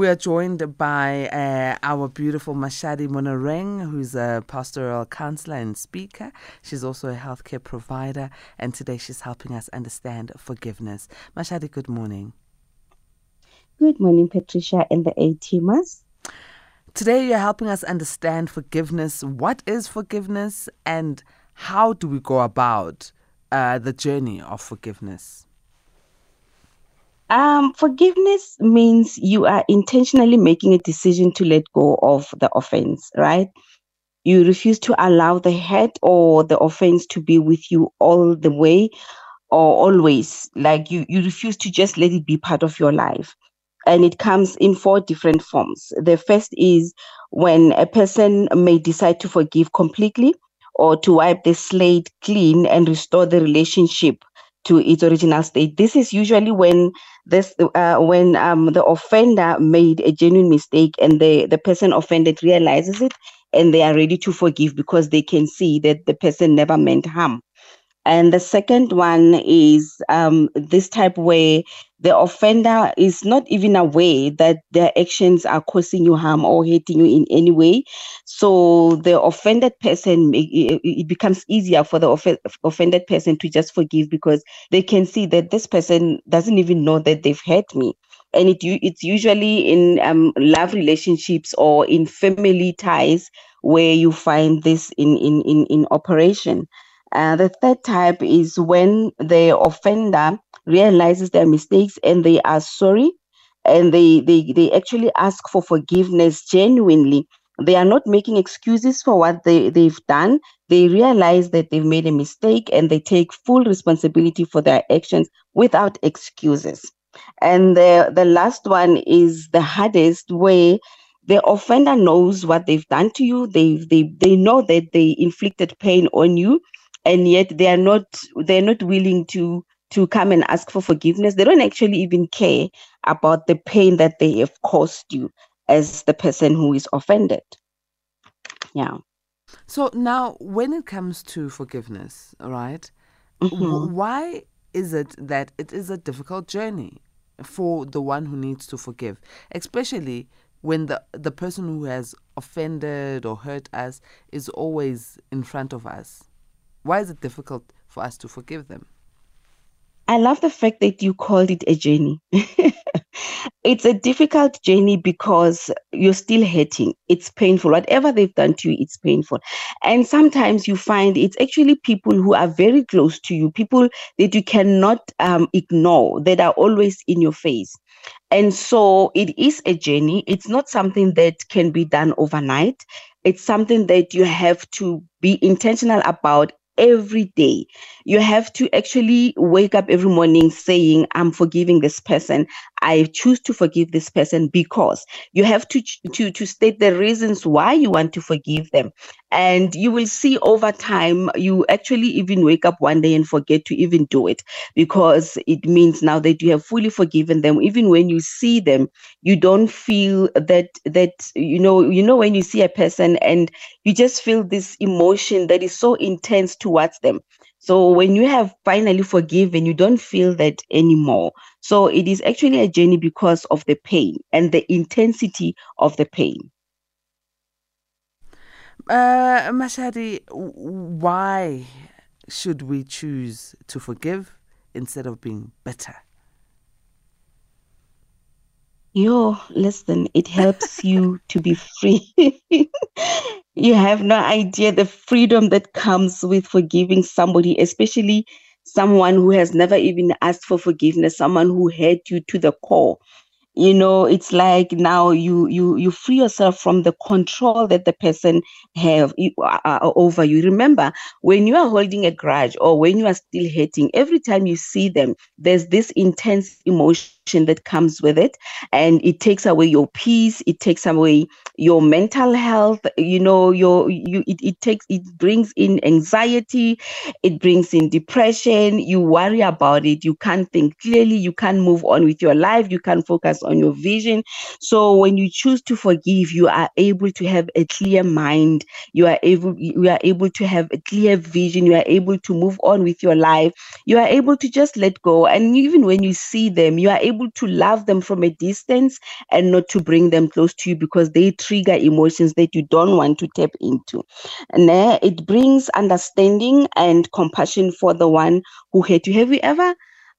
We are joined by uh, our beautiful Mashadi Monareng, who's a pastoral counselor and speaker. She's also a healthcare provider, and today she's helping us understand forgiveness. Mashadi, good morning. Good morning, Patricia and the A teamers. Today, you're helping us understand forgiveness. What is forgiveness, and how do we go about uh, the journey of forgiveness? Um, forgiveness means you are intentionally making a decision to let go of the offense, right? You refuse to allow the hurt or the offense to be with you all the way or always. Like you, you refuse to just let it be part of your life. And it comes in four different forms. The first is when a person may decide to forgive completely or to wipe the slate clean and restore the relationship to its original state. This is usually when this uh, when um, the offender made a genuine mistake and the the person offended realizes it and they are ready to forgive because they can see that the person never meant harm. And the second one is um, this type where the offender is not even aware that their actions are causing you harm or hurting you in any way. So the offended person, it, becomes easier for the off- offended person to just forgive because they can see that this person doesn't even know that they've hurt me. And it it's usually in um, love relationships or in family ties where you find this in in in, in operation. Uh, the third type is when the offender realizes their mistakes and they are sorry and they, they, they actually ask for forgiveness genuinely. They are not making excuses for what they, they've done. They realize that they've made a mistake and they take full responsibility for their actions without excuses. And the, the last one is the hardest, where the offender knows what they've done to you. They, they, they know that they inflicted pain on you and yet they are not they're not willing to to come and ask for forgiveness they don't actually even care about the pain that they have caused you as the person who is offended yeah So now, when it comes to forgiveness, all right, Mhm. why is it that it is a difficult journey for the one who needs to forgive, especially when the the person who has offended or hurt us is always in front of us? Why is it difficult for us to forgive them? I love the fact that you called it a journey. it's a difficult journey because you're still hurting. It's painful. Whatever they've done to you, it's painful. And sometimes you find it's actually people who are very close to you, people that you cannot um, ignore, that are always in your face. And so it is a journey. It's not something that can be done overnight. It's something that you have to be intentional about every day. You have to actually wake up every morning saying, I'm forgiving this person. I choose to forgive this person because you have to to to state the reasons why you want to forgive them. And you will see over time, you actually even wake up one day and forget to even do it because it means now that you have fully forgiven them. Even when you see them, you don't feel that that you know you know when you see a person and you just feel this emotion that is so intense towards them. So when you have finally forgiven you don't feel that anymore. So it is actually a journey because of the pain and the intensity of the pain. Uh, Mashadi, why should we choose to forgive instead of being bitter? yo listen it helps you to be free you have no idea the freedom that comes with forgiving somebody especially someone who has never even asked for forgiveness someone who hurt you to the core. You know it's like now you you you free yourself from the control that the person have uh, uh, over you. Remember when you are holding a grudge or when you are still hating every time you see them there's this intense emotion that comes with it. And it takes away your peace it takes away your mental health you know your you it, it takes it brings in anxiety it brings in depression. You worry about it you can't think clearly you can't move on with your life you can't focus on your vision. So when you choose to forgive you are able to have a clear mind you are able you are able to have a clear vision you are able to move on with your life you are able to just let go. And even when you see them you are able to love them from a distance and not to bring them close to you because they trigger emotions that you don't want to tap into. And it brings understanding and compassion for the one who hurt you. Have you ever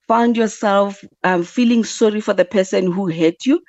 found yourself um, feeling sorry for the person who hurt you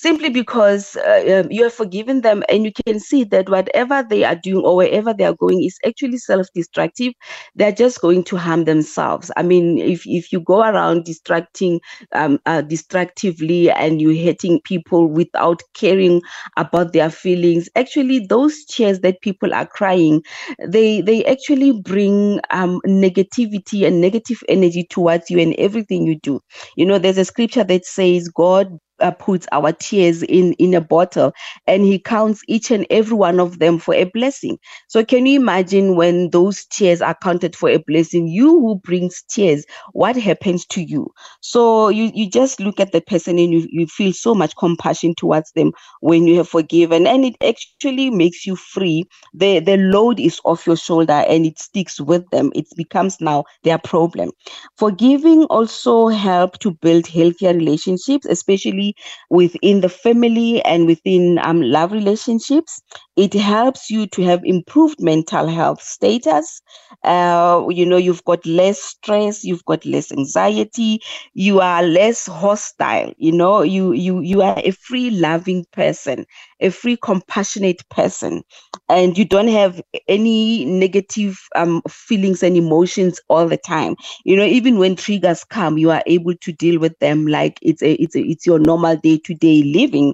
simply because uh, um, you have forgiven them and you can see that whatever they are doing or wherever they are going is actually self-destructive. They're just going to harm themselves. I mean if, if you go around distracting um, uh, distractively and you're hurting people without caring about their feelings actually those tears that people are crying they they actually bring um, negativity and negative energy towards you and everything you do. You know there's a scripture that says god uh, puts our tears in in a bottle and he counts each and every one of them for a blessing. So can you imagine when those tears are counted for a blessing? You who brings tears what happens to you? So you you just look at the person and you, you feel so much compassion towards them when you have forgiven and it actually makes you free. The the load is off your shoulder and it sticks with them. It becomes now their problem. Forgiving also help to build healthier relationships especially within the family and within um, love relationships. It helps you to have improved mental health status. Uh, you know, you've got less stress, you've got less anxiety, you are less hostile. You know, you you you are a free loving person, a free compassionate person, and you don't have any negative um, feelings and emotions all the time. You know, even when triggers come, you are able to deal with them like it's a it's a it's your normal day to day living.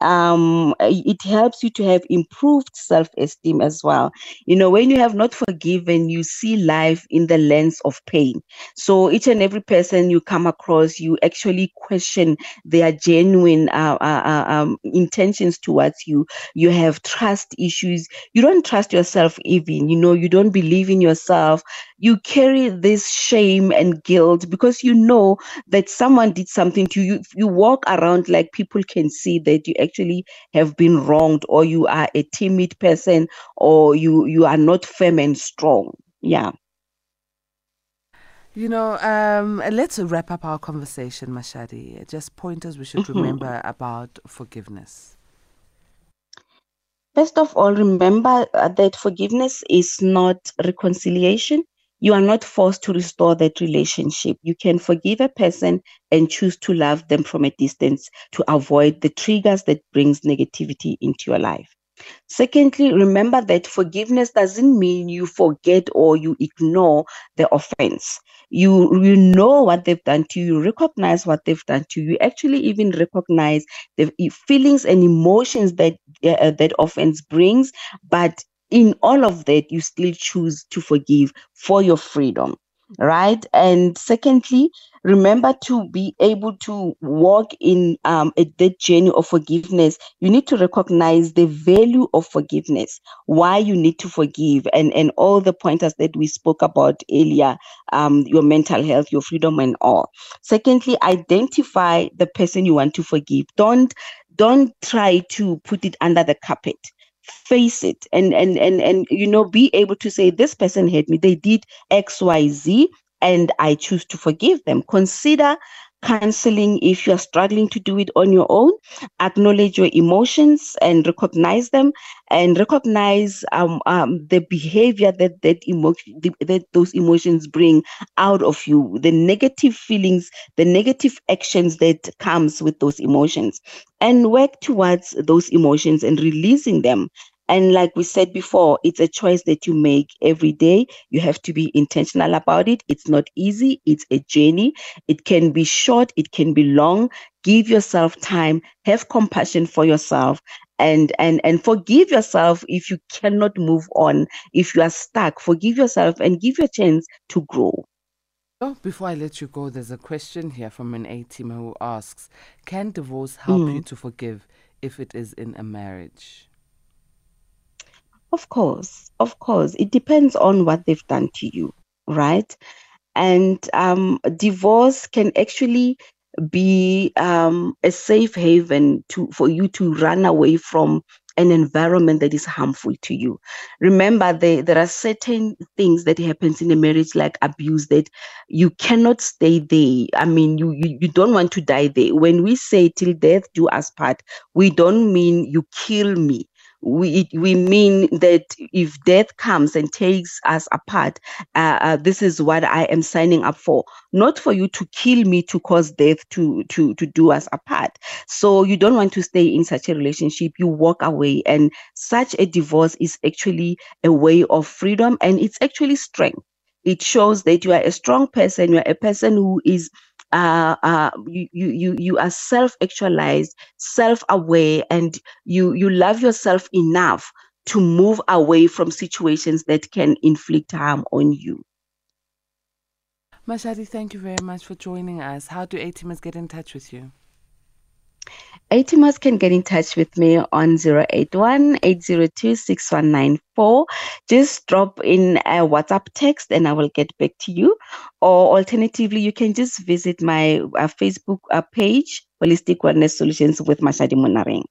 Um, it helps you to have improved self esteem as well. You know, when you have not forgiven, you see life in the lens of pain. So each and every person you come across, you actually question their genuine uh, uh, uh, um, intentions towards you. You have trust issues. You don't trust yourself, even. You know, you don't believe in yourself. You carry this shame and guilt because you know that someone did something to you. You walk around like people can see that you actually have been wronged or you are a timid person or you you are not firm and strong yeah You know, um, let's wrap up our conversation, Mashadi. Just pointers we should Mhm. remember about forgiveness. First of all, remember uh, that forgiveness is not reconciliation. You are not forced to restore that relationship. You can forgive a person and choose to love them from a distance to avoid the triggers that brings negativity into your life. Secondly, remember that forgiveness doesn't mean you forget or you ignore the offense. You you know what they've done to you, recognize what they've done to you. You actually even recognize the feelings and emotions that uh, that offense brings, but in all of that, you still choose to forgive for your freedom, right? And secondly, remember to be able to walk in um, a, that journey of forgiveness. You need to recognize the value of forgiveness, why you need to forgive, and and all the pointers that we spoke about earlier, um, your mental health, your freedom, and all. Secondly, identify the person you want to forgive. Don't don't try to put it under the carpet face it and and and and you know be able to say this person hurt me. They did xyz and i choose to forgive them. Consider counseling if you are struggling to do it on your own acknowledge your emotions and recognize them and recognize um, um, the behavior that that emotion that those emotions bring out of you the negative feelings the negative actions that comes with those emotions and work towards those emotions and releasing them and like we said before, it's a choice that you make every day. You have to be intentional about it. It's not easy, it's a journey. It can be short, it can be long. Give yourself time, have compassion for yourself. And, and and forgive yourself if you cannot move on if you are stuck forgive yourself and give your chance to grow Oh, before I let you go, there's a question here from an A teamer who asks Can divorce help hmm. you to forgive if it is in a marriage? Of course, of course. It depends on what they've done to you, right? And um, divorce can actually be um, a safe haven to for you to run away from an environment that is harmful to you. Remember, there, there are certain things that happens in a marriage like abuse that you cannot stay there. I mean, you, you, you don't want to die there. When we say till death do us part, we don't mean you kill me we we mean that if death comes and takes us apart, uh, uh, this is what I am signing up for. Not for you to kill me to cause death to to to do us apart. So you don't want to stay in such a relationship. You walk away, and such a divorce is actually a way of freedom, and it's actually strength. It shows that you are a strong person. You are a person who is uh, uh, you, you, you are self-actualized, self-aware, and you, you love yourself enough to move away from situations that can inflict harm on you. Mashadi, thank you very much for joining us. How do A-teamers get in touch with you? A-teamers can get in touch with me on 081 802 6194. Just drop in a WhatsApp text and I will get back to you. Or alternatively, you can just visit my uh, Facebook uh, page, Holistic Wellness Solutions with Mashadi Monareng.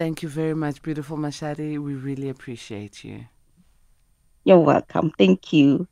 Thank you very much, beautiful Mashadi. We really appreciate you. You're welcome. Thank you.